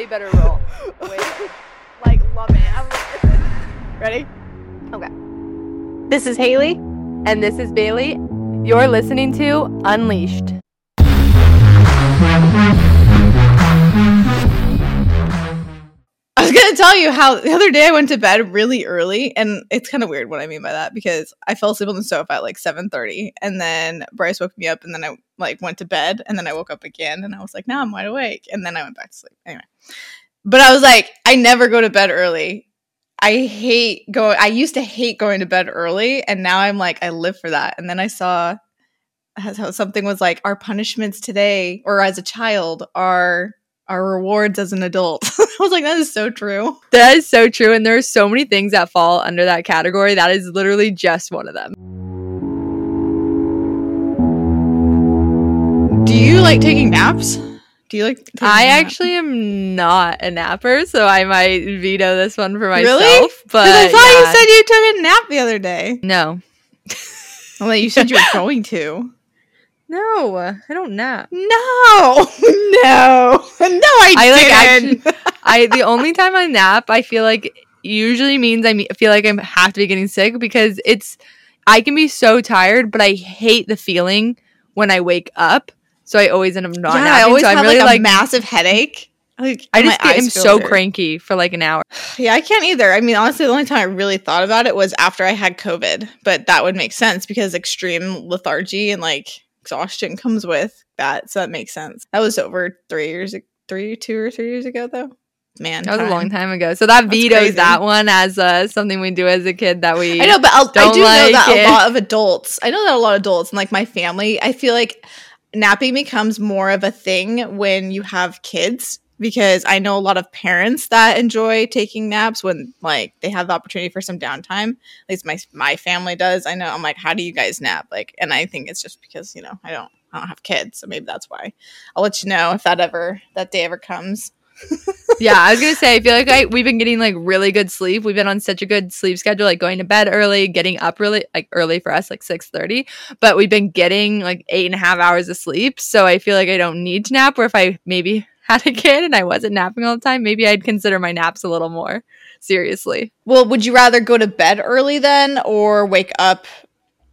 way better role. Way better. like love it. I'm like, ready? Okay. This is Haley. And this is Bailey. You're listening to Unleashed. Tell you how the other day I went to bed really early, and it's kind of weird what I mean by that because I fell asleep on the sofa at like seven thirty, and then Bryce woke me up, and then I like went to bed, and then I woke up again, and I was like, now I'm wide awake, and then I went back to sleep. Anyway, but I was like, I never go to bed early. I hate going. I used to hate going to bed early, and now I'm like, I live for that. And then I saw how something was like, our punishments today, or as a child, are our rewards as an adult. I was like, that is so true. That is so true. And there are so many things that fall under that category. That is literally just one of them. Do you like taking naps? Do you like? I actually am not a napper, so I might veto this one for myself. Really? But I thought yeah. you said you took a nap the other day. no. Well, you said you were going to. No, I don't nap. No, no, no! I, I, like, didn't. I the only time I nap, I feel like usually means I feel like I have to be getting sick because it's I can be so tired, but I hate the feeling when I wake up. So I always end up not yeah, napping. I always so I'm have really like a like massive headache. Like I just get, am so cranky for like an hour. Yeah, I can't either. I mean, honestly, the only time I really thought about it was after I had COVID, but that would make sense because extreme lethargy and like exhaustion comes with that. So that makes sense. That was over three years, three, two or three years ago, though. Man, That was a long time ago. So that That's vetoes crazy. that one as uh, something we do as a kid that we I know, but I'll, I do know like that it. a lot of adults. I know that a lot of adults and like my family. I feel like napping becomes more of a thing when you have kids because I know a lot of parents that enjoy taking naps when like they have the opportunity for some downtime. At least my my family does. I know. I'm like, how do you guys nap? Like, and I think it's just because you know I don't I don't have kids, so maybe that's why. I'll let you know if that ever that day ever comes. yeah, I was gonna say, I feel like I we've been getting like really good sleep. We've been on such a good sleep schedule, like going to bed early, getting up really like early for us, like six thirty. But we've been getting like eight and a half hours of sleep. So I feel like I don't need to nap. Or if I maybe had a kid and I wasn't napping all the time, maybe I'd consider my naps a little more seriously. Well, would you rather go to bed early then or wake up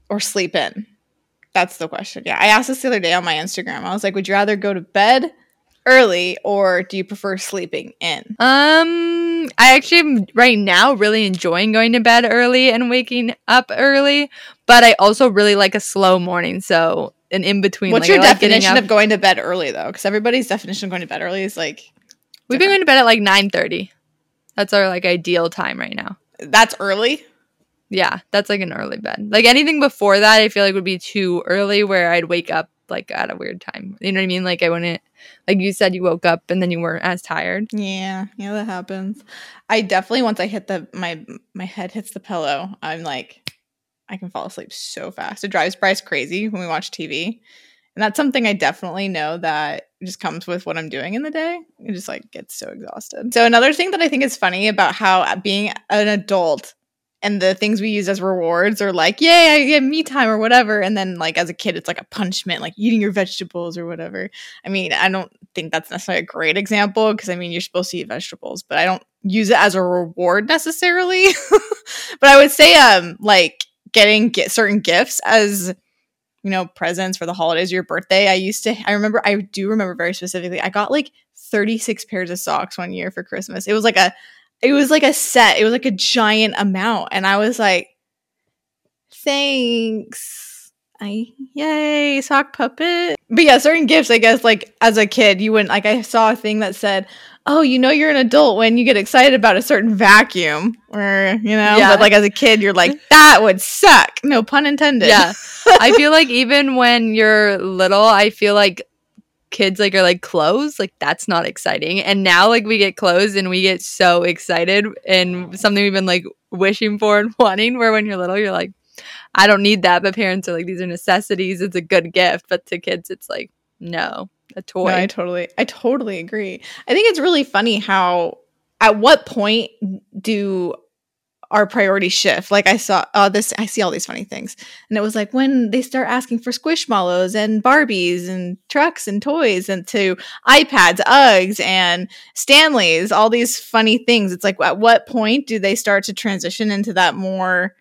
or sleep in? That's the question. Yeah. I asked this the other day on my Instagram. I was like, would you rather go to bed early or do you prefer sleeping in? Um, I actually am right now really enjoying going to bed early and waking up early, but I also really like a slow morning. So an in between. What's like, your like definition of going to bed early though? Because everybody's definition of going to bed early is like We've been going to bed at like nine thirty. That's our like ideal time right now. that's early. Yeah, that's like an early bed. Like anything before that, I feel like would be too early where I'd wake up like at a weird time. You know what I mean? Like I wouldn't like you said you woke up and then you weren't as tired. Yeah, yeah, that happens. I definitely once I hit the my my head hits the pillow, I'm like I can fall asleep so fast. It drives Bryce crazy when we watch TV. And that's something I definitely know that just comes with what I'm doing in the day. It just like gets so exhausted. So another thing that I think is funny about how being an adult and the things we use as rewards are like, yay, I get me time or whatever. And then like as a kid, it's like a punishment, like eating your vegetables or whatever. I mean, I don't think that's necessarily a great example because I mean, you're supposed to eat vegetables, but I don't use it as a reward necessarily. but I would say, um, like getting get certain gifts as you know presents for the holidays or your birthday. I used to. I remember. I do remember very specifically. I got like 36 pairs of socks one year for Christmas. It was like a, it was like a set. It was like a giant amount, and I was like, thanks. I yay sock puppet. But yeah, certain gifts. I guess like as a kid, you wouldn't like. I saw a thing that said, "Oh, you know, you're an adult when you get excited about a certain vacuum," or you know. Yeah. But like as a kid, you're like, "That would suck." No pun intended. Yeah. I feel like even when you're little, I feel like kids like are like clothes, like that's not exciting. And now like we get clothes and we get so excited and something we've been like wishing for and wanting where when you're little you're like I don't need that, but parents are like these are necessities, it's a good gift, but to kids it's like no, a toy. No, I totally, I totally agree. I think it's really funny how, at what point do our priority shift. Like I saw uh, this, I see all these funny things, and it was like when they start asking for squishmallows and Barbies and trucks and toys and to iPads, Uggs and Stanleys, all these funny things. It's like at what point do they start to transition into that more,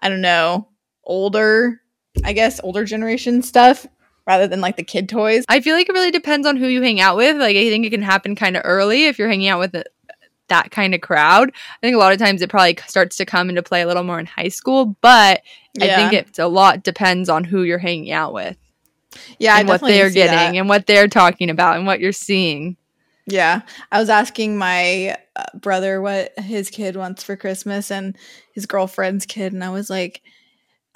I don't know, older, I guess, older generation stuff rather than like the kid toys. I feel like it really depends on who you hang out with. Like I think it can happen kind of early if you're hanging out with a, that kind of crowd. I think a lot of times it probably starts to come into play a little more in high school, but I think it's a lot depends on who you're hanging out with Yeah, and what they're see that. getting and what they're talking about and what you're seeing. Yeah. I was asking my uh, brother what his kid wants for Christmas and his girlfriend's kid. And I was like,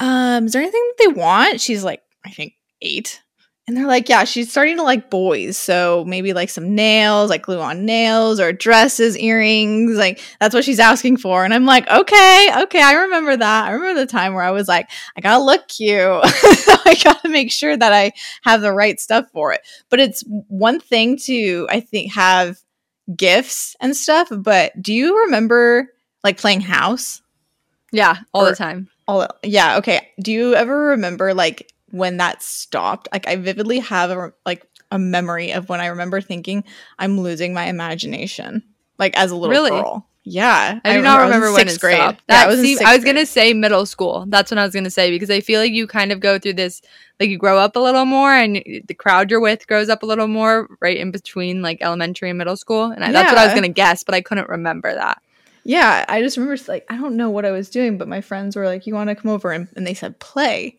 um, is there anything that they want? She's like, I think eight. And they're like, yeah, she's starting to like boys. So maybe like some nails, like glue on nails or dresses, earrings. Like that's what she's asking for. And I'm like, okay, okay, I remember that. I remember the time where I was like, I gotta look cute. I gotta make sure that I have the right stuff for it. But it's one thing to, I think, have gifts and stuff. But do you remember like playing house? Yeah, all Or- the time. All yeah, okay. Do you ever remember like when that stopped? Like I vividly have a like a memory of when I remember thinking I'm losing my imagination, like as a little Really? girl. Yeah, I do not was in remember when it grade. stopped. That, I was sixth I was grade. gonna say middle school. That's what I was gonna say because I feel like you kind of go through this, like you grow up a little more, and the crowd you're with grows up a little more, right in between like elementary and middle school. And I, that's what I was gonna guess, but I couldn't remember that. Yeah, I just remember like I don't know what I was doing, but my friends were like, "You want to come over?" And, and they said play,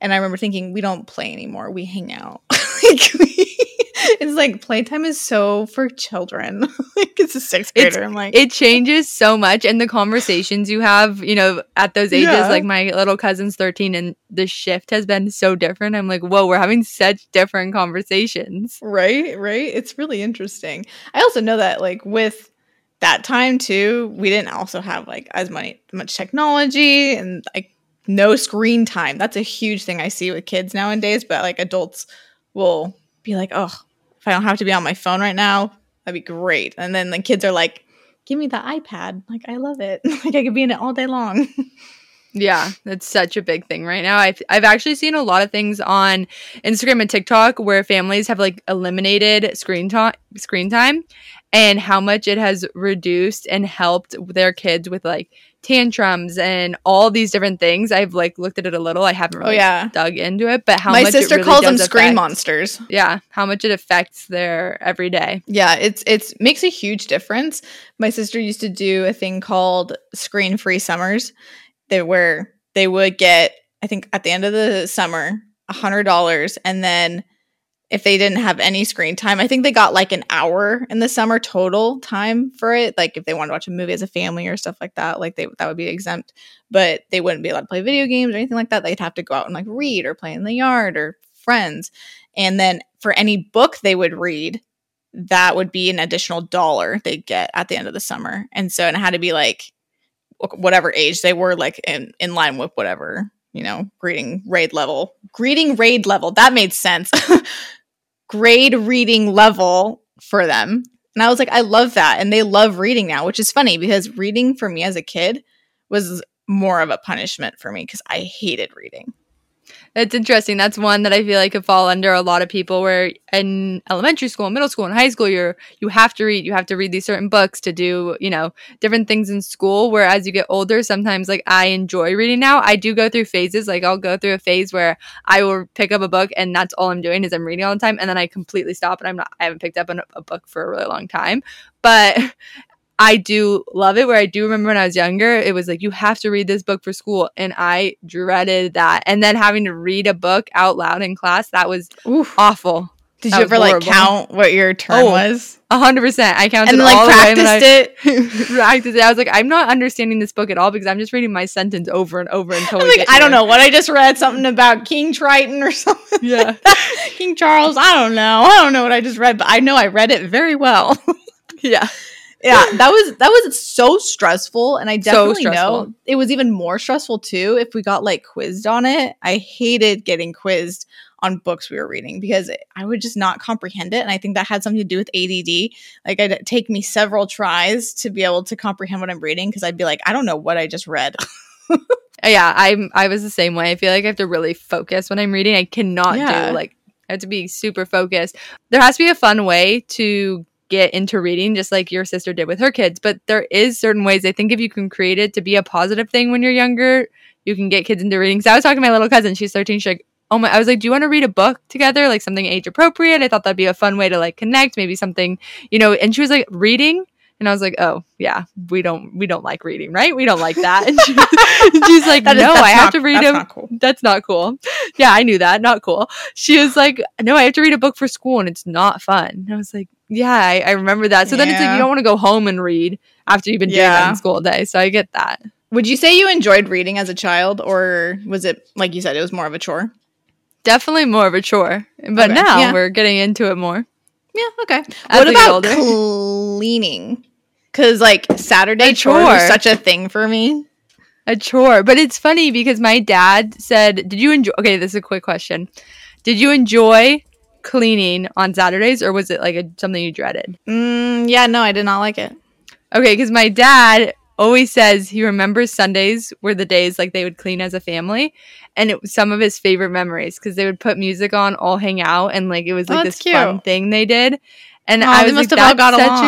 and I remember thinking, "We don't play anymore. We hang out." like we, it's like playtime is so for children. like it's a sixth It's- grader. I'm like, It changes so much, and the conversations you have, you know, at those ages. Yeah. Like my little cousin's thirteen, and the shift has been so different. I'm like, whoa, we're having such different conversations. right, right. It's really interesting. I also know that like with that time too, we didn't also have like as many much technology and like no screen time. That's a huge thing I see with kids nowadays. But like adults will be like, oh, if I don't have to be on my phone right now, that'd be great. And then the kids are like, give me the iPad. Like I love it. like I could be in it all day long. Yeah, that's such a big thing right now. I've I've actually seen a lot of things on Instagram and TikTok where families have like eliminated screen time screen time and how much it has reduced and helped their kids with like tantrums and all these different things. I've like looked at it a little. I haven't oh really yeah. dug into it, but how my much it sister really calls them does screen affect- monsters. Yeah, how much it affects their everyday. Yeah, it's it's makes a huge difference. My sister used to do a thing called screen free summers. They where they would get, I think at the end of the summer, a hundred dollars, and then if they didn't have any screen time, I think they got like an hour in the summer total time for it. Like if they wanted to watch a movie as a family or stuff like that, like they that would be exempt. But they wouldn't be allowed to play video games or anything like that. They'd have to go out and like read or play in the yard or friends. And then for any book they would read, that would be an additional dollar they'd get at the end of the summer. And so and it had to be like whatever age they were like in, in line with whatever, you know, grading raid level. greeting raid level. That made sense. Grade reading level for them. And I was like, I love that. And they love reading now, which is funny because reading for me as a kid was more of a punishment for me because I hated reading. It's interesting. That's one that I feel like could fall under a lot of people where in elementary school, middle school, and high school, you're you have to read. You have to read these certain books to do, you know, different things in school. Whereas you get older, sometimes like I enjoy reading now. I do go through phases. Like I'll go through a phase where I will pick up a book and that's all I'm doing is I'm reading all the time, and then I completely stop and I'm not. I haven't picked up a book for a really long time, but I do love it. Where I do remember when I was younger, it was like you have to read this book for school, and I dreaded that. And then having to read a book out loud in class, that was Oof. awful. Did That you ever like count what your turn Oh, was? A hundred percent. I counted And then all like the way, practiced I- it? practiced it. I was like, I'm not understanding this book at all because I'm just reading my sentence over and over until I'm like, I don't know what I just read. Something about King Triton or something. Yeah. King Charles. I don't know. I don't know what I just read, but I know I read it very well. Yeah. Yeah, that was that was so stressful, and I So definitely know it was even more stressful too if we got like quizzed on it. I hated getting quizzed on books we were reading because I would just not comprehend it. And I think that had something to do with ADD. Like it'd take me several tries to be able to comprehend what I'm reading because I'd be like, I don't know what I just read. Uh, yeah, I'm I was the same way. I feel like I have to really focus when I'm reading. I cannot Yeah. do like I have to be super focused. There has to be a fun way to get into reading just like your sister did with her kids, but there is certain ways I think if you can create it to be a positive thing when you're younger, you can get kids into reading. So I was talking to my little cousin, she's 13, she's like, "Oh my, I was like, "Do you want to read a book together, like something age appropriate?" I thought that'd be a fun way to like connect, maybe something, you know, and she was like, "Reading?" And I was like, "Oh, yeah, we don't we don't like reading, right? We don't like that." And she, she's like, That is- "No, that's I have not- to read that's a not cool. that's not cool. Yeah, I knew that. Not cool. She was like, No, I have to read a book for school and it's not fun. And I was like, Yeah, I, I remember that. So then it's like you don't want to go home and read after you've been doing that in school all day. So I get that. Would you say you enjoyed reading as a child, or was it like you said, it was more of a chore? Definitely more of a chore. But Okay. now Yeah. we're getting into it more. Yeah, okay. As what about cleaning? Because like Saturday A chore. such a thing for me. A chore. But it's funny because my dad said, Did you enjoy okay, this is a quick question. Did you enjoy cleaning on Saturdays or was it like a, something you dreaded? Mm, yeah, no, I did not like it. Okay, because my dad always says he remembers Sundays were the days like they would clean as a family, and it was some of his favorite memories because they would put music on, all hang out, and like it was Oh, like that's this fun cute. thing they did. And Oh, I they was must like, have all got "That's such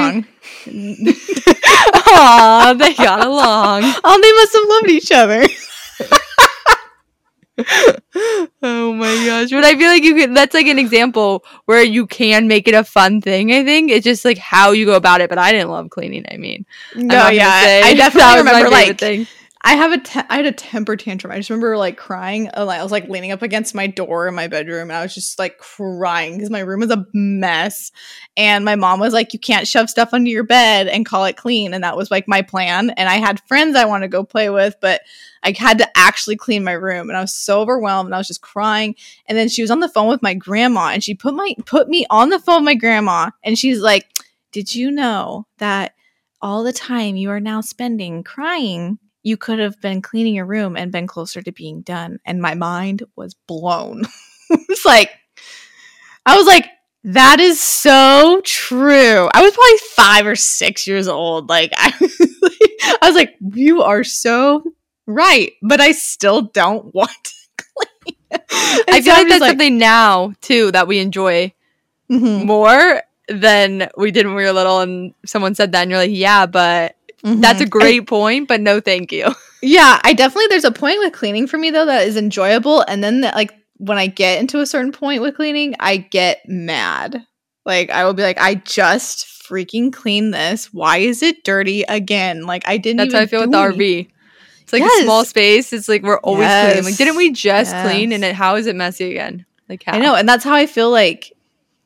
a-" along. Aw, they got along. Oh, they must have loved each other. Oh my gosh! But I feel like you could. That's like an example where you can make it a fun thing. I think it's just like how you go about it. But I didn't love cleaning. I mean, No, yeah, I definitely remember like thing. I have a te- I had a temper tantrum. I just remember like crying. I was like leaning up against my door in my bedroom, and I was just like crying because my room was a mess. And my mom was like, "You can't shove stuff under your bed and call it clean." And that was like my plan. And I had friends I wanted to go play with, but I had to actually clean my room, and I was so overwhelmed. And I was just crying. And then she was on the phone with my grandma, and she put my put me on the phone with my grandma, and she's like, "Did you know that?" all the time you are now spending crying, you could have been cleaning your room and been closer to being done. And my mind was blown. it's like, I was like, that is so true. I was probably five or six years old. Like, I was like, I was like you are so right, but I still don't want to clean. I feel like that's something now too that we enjoy something. more than we did when we were little. And someone said that, and you're like, yeah, but Mm-hmm. that's a great point. But no, thank you. Yeah, I definitely there's a point with cleaning for me though that is enjoyable and then that, like when I get into a certain point with cleaning, I get mad. Like I will be like I just freaking clean this. Why is it dirty again? Like I didn't That's how I feel with the RV. It's like a small space. It's like we're always cleaning. Like, didn't we just clean? And Yes. it, how is it messy again? Like, how? I know, and that's how I feel like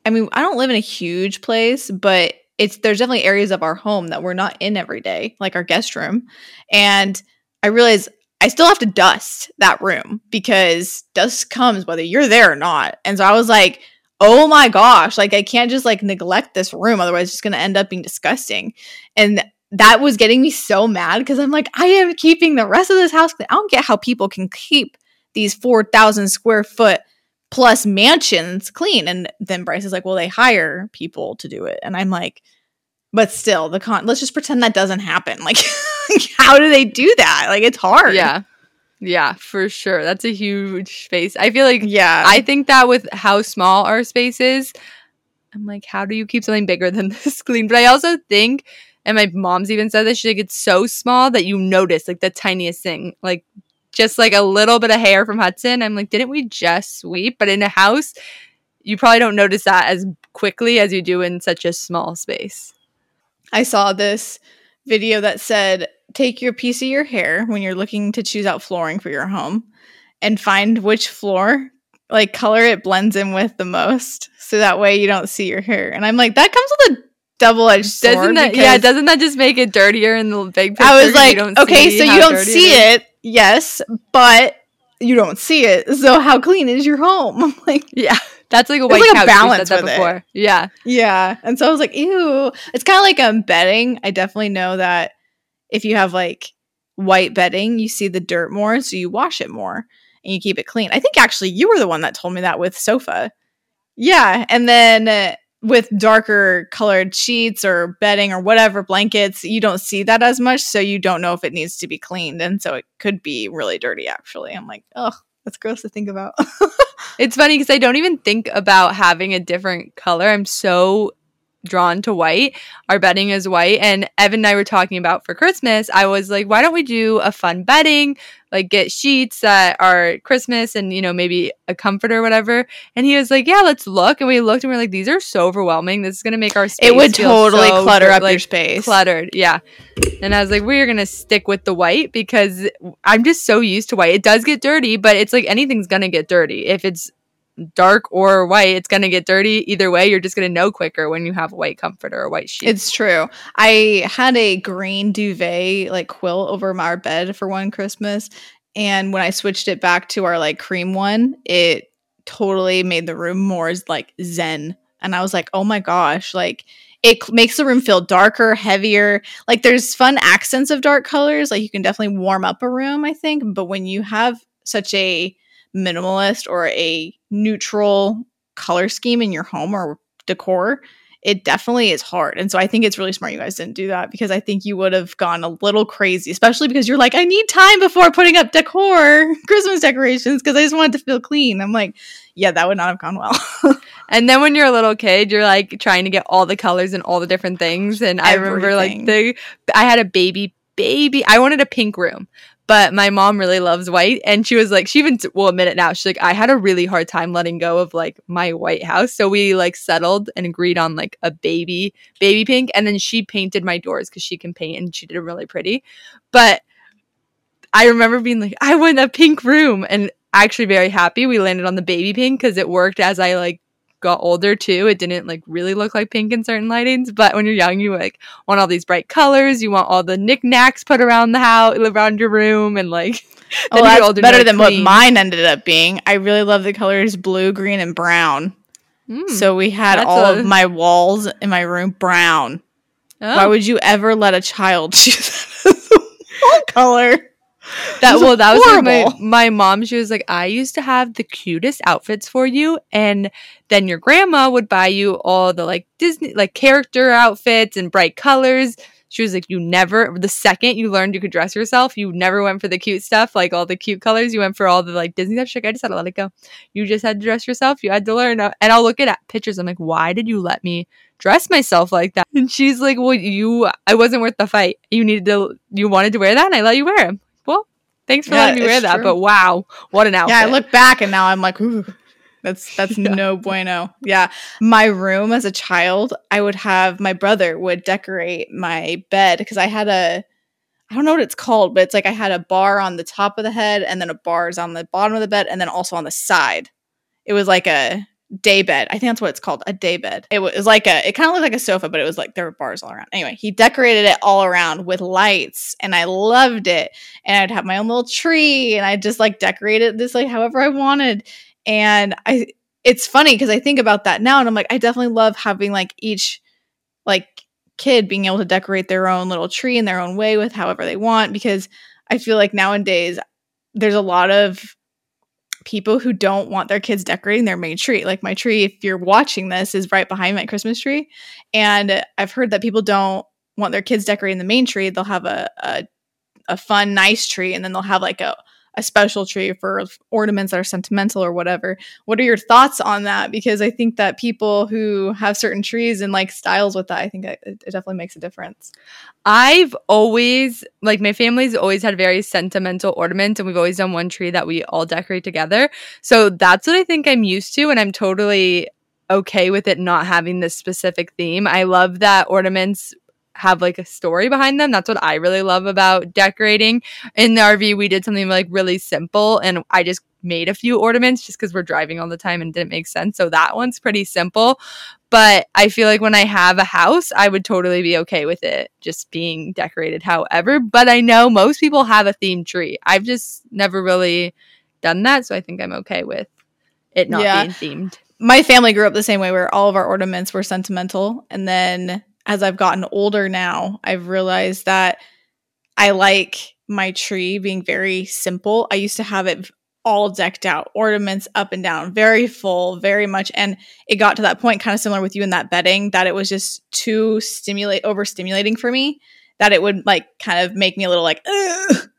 I mean, I don't live in a huge place, but it's there's definitely areas of our home that we're not in every day, like our guest room. And I realize I still have to dust that room because dust comes whether you're there or not. And so I was like, oh my gosh, like I can't just like neglect this room, otherwise it's just gonna end up being disgusting. And that was getting me so mad because I'm like, I am keeping the rest of this house. I don't get how people can keep these 4,000 square foot plus mansions clean. And then Bryce is like, well, they hire people to do it. And I'm like, but still, the con, let's just pretend that doesn't happen. Like, how do they do that? Like, it's hard. Yeah. Yeah, for sure. That's a huge space. I feel like Yeah. I think that with how small our space is, I'm like, how do you keep something bigger than this clean? But I also think, and my mom's even said this, she's like, it's so small that you notice like the tiniest thing, like just like a little bit of hair from Hudson. I'm like, didn't we just sweep? But in a house, you probably don't notice that as quickly as you do in such a small space. I saw this video that said take your piece of your hair when you're looking to choose out flooring for your home and find which floor like color it blends in with the most so that way you don't see your hair and i'm like that comes with a double-edged sword Doesn't that yeah, doesn't that just make it dirtier in the big picture? i was like okay so you don't dirty see it yes but you don't see it so how clean is your home i'm like Yeah. That's like a white like couch. We balance said that with it. before. Yeah. Yeah. And so I was like, ew. It's kind of like um bedding. I definitely know that if you have like white bedding, you see the dirt more, so you wash it more. and you keep it clean. I think actually you were the one that told me that with sofa. Yeah, and then uh, with darker colored sheets or bedding or whatever blankets, you don't see that as much, so you don't know if it needs to be cleaned, and so it could be really dirty. Actually, I'm like, oh, that's gross to think about. It's funny because I don't even think about having a different color. I'm so drawn to white. Our bedding is white. And Evan and I were talking about for Christmas. I was like, why don't we do a fun bedding? Like get sheets that are Christmas and, you know, maybe a comfort or whatever. And he was like, yeah, let's look. And we looked and we are like, these are so overwhelming. This is going to make our space. It would totally so clutter up like, your space. Cluttered. Yeah. And I was like, we're going to stick with the white because I'm just so used to white. It does get dirty, but it's like anything's going to get dirty. If it's dark or white, it's going to get dirty. Either way, you're just going to know quicker when you have a white comforter or a white sheet. It's true. I had a green duvet like quilt over my bed for one Christmas, and when I switched it back to our like cream one, it totally made the room more like zen. And I was like, "Oh my gosh, like it makes the room feel darker, heavier. Like there's fun accents of dark colors. Like you can definitely warm up a room, I think, but when you have such a minimalist or a neutral color scheme in your home or decor, it definitely is hard. And so I think it's really smart you guys didn't do that because I think you would have gone a little crazy, especially because you're like, I need time before putting up decor, Christmas decorations, because I just want it to feel clean. I'm like, yeah, that would not have gone well. and then when you're a little kid, you're like trying to get all the colors and all the different things. And I remember like the I had a baby baby. I wanted a pink room, but my mom really loves white and she was like she even will admit it now she's like i had a really hard time letting go of like my white house. So we like settled and agreed on like a baby baby pink and then she painted my doors because she can paint and she did it really pretty. But i remember being like i want a pink room and actually very happy we landed on the baby pink because it worked as i like got older too, it didn't like really look like pink in certain lightings. But when you're young, you like want all these bright colors. You want all the knickknacks put around the house, around your room, and like. Oh, that's older, better than clean. what mine ended up being. I really love the colors blue, green, and brown. Mm, so we had all a- of my walls in my room brown. Oh. Why would you ever let a child choose that color? That well, that was like my my mom. She was like, I used to have the cutest outfits for you, and then your grandma would buy you all the like Disney like character outfits and bright colors. She was like, you never the second you learned you could dress yourself, you never went for the cute stuff, like all the cute colors. You went for all the like Disney stuff. She's like, I just had to let it go. You just had to dress yourself. You had to learn. Uh, and I'll look at pictures. I'm like, why did you let me dress myself like that? And she's like, well, you, I wasn't worth the fight. You needed to, you wanted to wear that, and I let you wear them. Thanks for yeah, letting me wear that. But wow, what an outfit! Yeah, I look back and now I'm like, ooh, that's that's yeah. no bueno. Yeah, my room as a child, I would have my brother would decorate my bed because I had a I don't know what it's called, but it's like I had a bar on the top of the head and then a bars on the bottom of the bed and then also on the side. It was like a day bed. I think that's what it's called, a day bed. It was like a, it kind of looked like a sofa, but it was like there were bars all around. Anyway, he decorated it all around with lights, and I loved it. And I'd have my own little tree, and I just like decorated it this like however I wanted. And I, it's funny because I think about that now, and I'm like, I definitely love having like each like kid being able to decorate their own little tree in their own way with however they want because I feel like nowadays there's a lot of people who don't want their kids decorating their main tree. Like my tree, if you're watching this, is right behind my Christmas tree. And I've heard that people don't want their kids decorating the main tree. They'll have a, a, a fun, nice tree, and then they'll have like a a special tree for ornaments that are sentimental or whatever. What are your thoughts on that? Because I think that people who have certain trees and like styles with that, I think it, it definitely makes a difference. I've always like my family's always had very sentimental ornaments and we've always done one tree that we all decorate together. So that's what I think I'm used to and I'm totally okay with it not having this specific theme. I love that ornaments have like a story behind them. That's what I really love about decorating. In the RV, we did something like really simple and I just made a few ornaments just because we're driving all the time and didn't make sense. So that one's pretty simple. But I feel like when I have a house, I would totally be okay with it just being decorated however. But I know most people have a themed tree. I've just never really done that. So I think I'm okay with it not yeah. being themed. My family grew up the same way where all of our ornaments were sentimental. And then as I've gotten older now, I've realized that I like my tree being very simple. I used to have it all decked out, ornaments up and down, very full, very much. And it got to that point, kind of similar with you in that bedding, that it was just too stimulate overstimulating for me. That it would like kind of make me a little like, Ugh.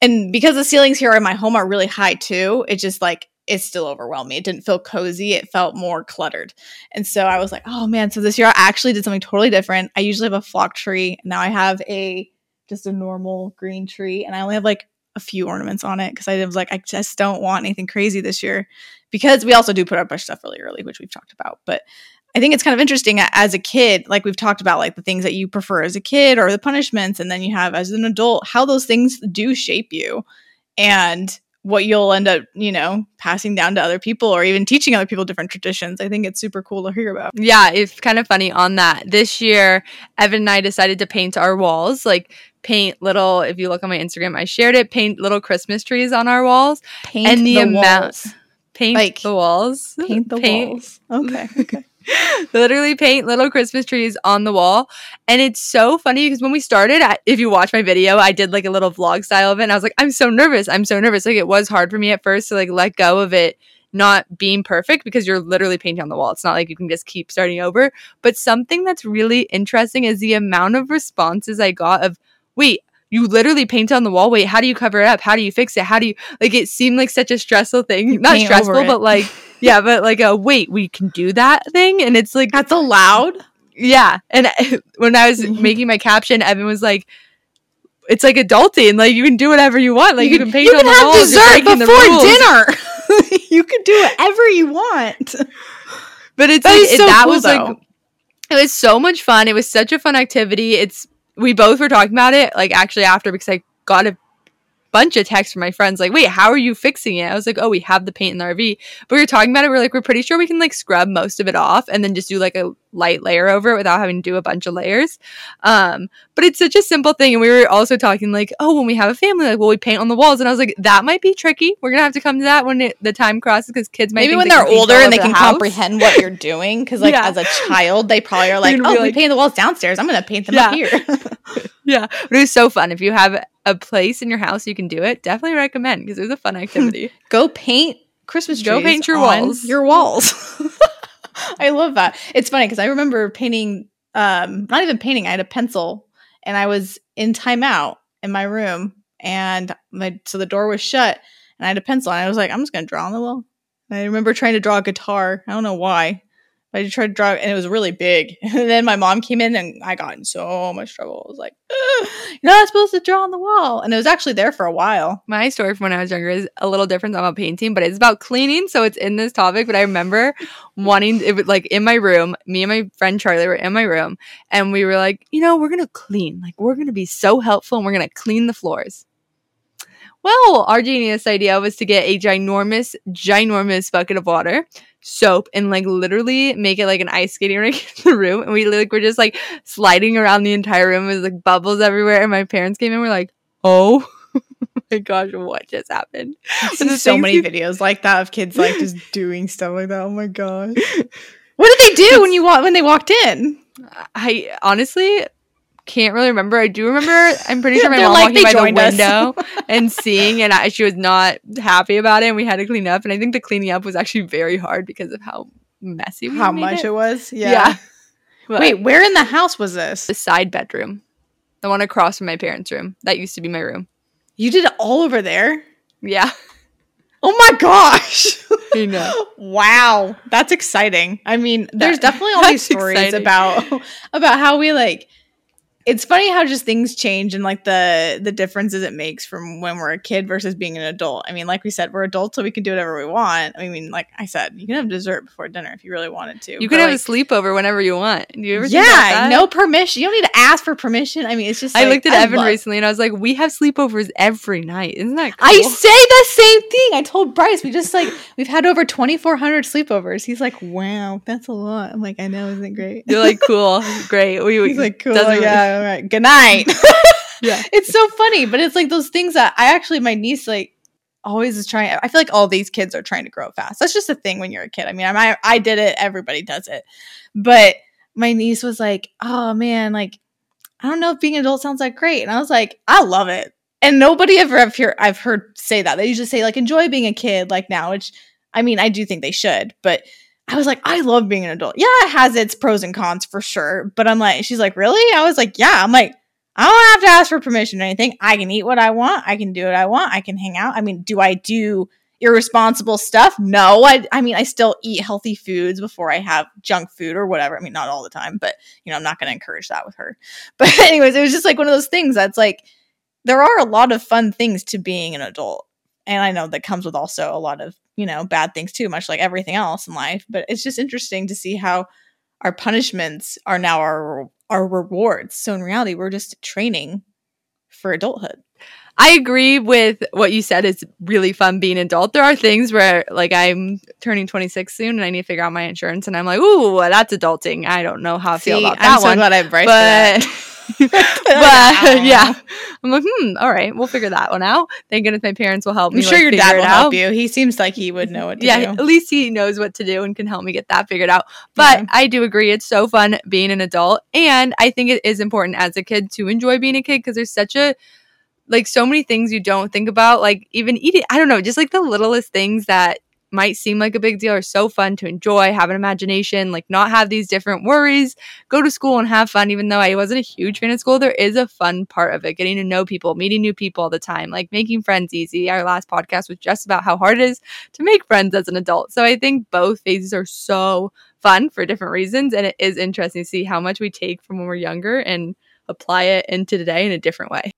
and because the ceilings here in my home are really high too, it just like it still overwhelmed me. It didn't feel cozy. It felt more cluttered. And so I was like, oh man. So this year I actually did something totally different. I usually have a flock tree. Now I have a just a normal green tree. And I only have like a few ornaments on it because I was like, I just don't want anything crazy this year. Because we also do put up our stuff really early, which we've talked about. But I think it's kind of interesting as a kid, like we've talked about, like the things that you prefer as a kid or the punishments, and then you have as an adult, how those things do shape you and what you'll end up, you know, passing down to other people or even teaching other people different traditions. I think it's super cool to hear about. Yeah, it's kind of funny on that. This year, Evan and I decided to paint our walls. Like paint little if you look on my instagram i shared it paint little christmas trees on our walls Paint and the, the amount walls. paint Like, the walls Paint the walls. Okay. Okay. literally paint little christmas trees on the wall. And it's so funny because when we started I, if you watch my video i did like a little vlog style of it and i was like i'm so nervous. I'm so nervous. Like it was hard for me at first to like let go of it not being perfect because you're literally painting on the wall. It's not like you can just keep starting over. But something that's really interesting is the amount of responses i got of wait you literally paint on the wall? Wait how do you cover it up? How do you fix it? How do you like it seemed like such a stressful thing. Not stressful but like yeah but like a wait we can do that thing and it's like That's allowed. yeah and when i was Mhm. making my caption evan was like it's like adulting like you can do whatever you want like you, can paint you on can the have dessert before dinner. you can do whatever you want. but it's That like is it- so that cool, was though. like it was so much fun it was such a fun activity it's we both were talking about it like actually after because i got a bunch of texts from my friends like wait how are you fixing it? I was like oh we have the paint in the rv but we were talking about it we're like we're pretty sure we can like scrub most of it off and then just do like a light layer over it without having to do a bunch of layers um but it's such a simple thing and we were also talking like oh when we have a family like will we paint on the walls and i was like that might be tricky we're gonna have to come to that when it, the time crosses because kids might Maybe when they they're older and they the can house. comprehend what you're doing, because like Yeah. as a child, they probably are like, gonna "Oh, be we like- painted the walls downstairs. I'm going to paint them Yeah. up here." Yeah, but it was so fun. If you have a place in your house you can do it, definitely recommend because it was a fun activity. Go paint Christmas trees. Go paint your on walls. Your walls. I love that. It's funny because I remember painting. Um, not even painting. I had a pencil, and I was in timeout in my room, and my so the door was shut, and I had a pencil, and I was like, I'm just gonna draw on the wall. And I remember trying to draw a guitar. I don't know why. I tried to draw, and it was really big. And then my mom came in, and I got in so much trouble. I was like, "Ugh, "You're not supposed to draw on the wall," and it was actually there for a while. My story from when I was younger is a little different than about painting, but it's about cleaning. So it's in this topic. But I remember wanting it was like in my room, me and my friend Charlie were in my room, and we were like, you know, we're gonna clean. Like we're gonna be so helpful, and we're gonna clean the floors. Well, our genius idea was to get a ginormous, ginormous bucket of water, soap, and like literally make it like an ice skating rink in the room. And we like were just like sliding around the entire room with like bubbles everywhere. And my parents came in, we're like, "Oh my gosh, what just happened?" I And see the so many you- videos like that of kids like just doing stuff like that. Oh my gosh. What did they do when you wa- when they walked in? I honestly can't really remember. I do remember. I'm pretty sure my mom like, walking by the window and seeing, and I, she was not happy about it. And we had to clean up. And I think the cleaning up was actually very hard because of how messy we How much it. it, was? Yeah. Yeah. But Wait, where in the house was this? the side bedroom, the one across from my parents' room. That used to be my room. You did it all over there? Yeah, Oh my gosh. Know. wow. That's exciting. I mean, there's definitely all these stories exciting. about about how we like it's funny how just things change and like the the differences it makes from when we're a kid versus being an adult. I mean, like we said, we're adults, so we can do whatever we want. I mean, like I said, you can have dessert before dinner if you really wanted to. You can have like, a sleepover whenever you want. Do you ever? yeah, no permission. You don't need to ask for permission. I mean, it's just. I like, looked at Evan love- recently and I was like, "We have sleepovers every night. Isn't that cool?" I say the same thing. I told Bryce we just like we've had over twenty four hundred sleepovers. He's like, "Wow, that's a lot." I'm like, "I know, isn't it great?" You're like, "Cool, great." We, we He's like, "Cool, yeah, all right, good night." yeah." it's so funny, but it's like those things that I actually my niece like always is trying. I feel like all these kids are trying to grow up fast. That's just a thing when you're a kid. I mean, I I did it. Everybody does it, but my niece was like, "Oh man, like." I don't know if being an adult sounds like great. And I was like, I love it. and nobody ever I've I've heard say that. They usually say like enjoy being a kid like now, which I mean I do think they should, but I was like, I love being an adult. Yeah, it has its pros and cons for sure. But I'm like, she's like, really? I was like, yeah. I'm like, I don't have to ask for permission or anything. I can eat what I want. I can do what I want. I can hang out. I mean, do I do irresponsible stuff? No. I, I mean, I still eat healthy foods before I have junk food or whatever. I mean, not all the time, but you know, I'm not going to encourage that with her. But anyways, it was just like one of those things that's like, there are a lot of fun things to being an adult. And I know that comes with also a lot of, you know, bad things too, much like everything else in life. But it's just interesting to see how our punishments are now our our rewards. So in reality, we're just training for adulthood. I agree with what you said. It's really fun being an adult. There are things where, like, I'm turning 26 soon, and I need to figure out my insurance, and I'm like, "Ooh, that's adulting." I don't know how I feel about that I'm so one. glad I braced but that. but yeah, I'm like, hmm, all right, we'll figure that one out. Thank goodness my parents will help me. I'm sure like, your dad will out. help you. He seems like he would know what to Yeah, do. at least he knows what to do and can help me get that figured out. But Yeah. I do agree, it's so fun being an adult, and I think it is important as a kid to enjoy being a kid because there's such a like so many things you don't think about, like even eating. I don't know, just like the littlest things that might seem like a big deal are so fun to enjoy, have an imagination, like not have these different worries, go to school and have fun. Even though I wasn't a huge fan of school, there is a fun part of it, getting to know people, meeting new people all the time, like making friends easy. Our last podcast was just about how hard it is to make friends as an adult. So I think both phases are so fun for different reasons. And it is interesting to see how much we take from when we're younger and apply it into today in a different way.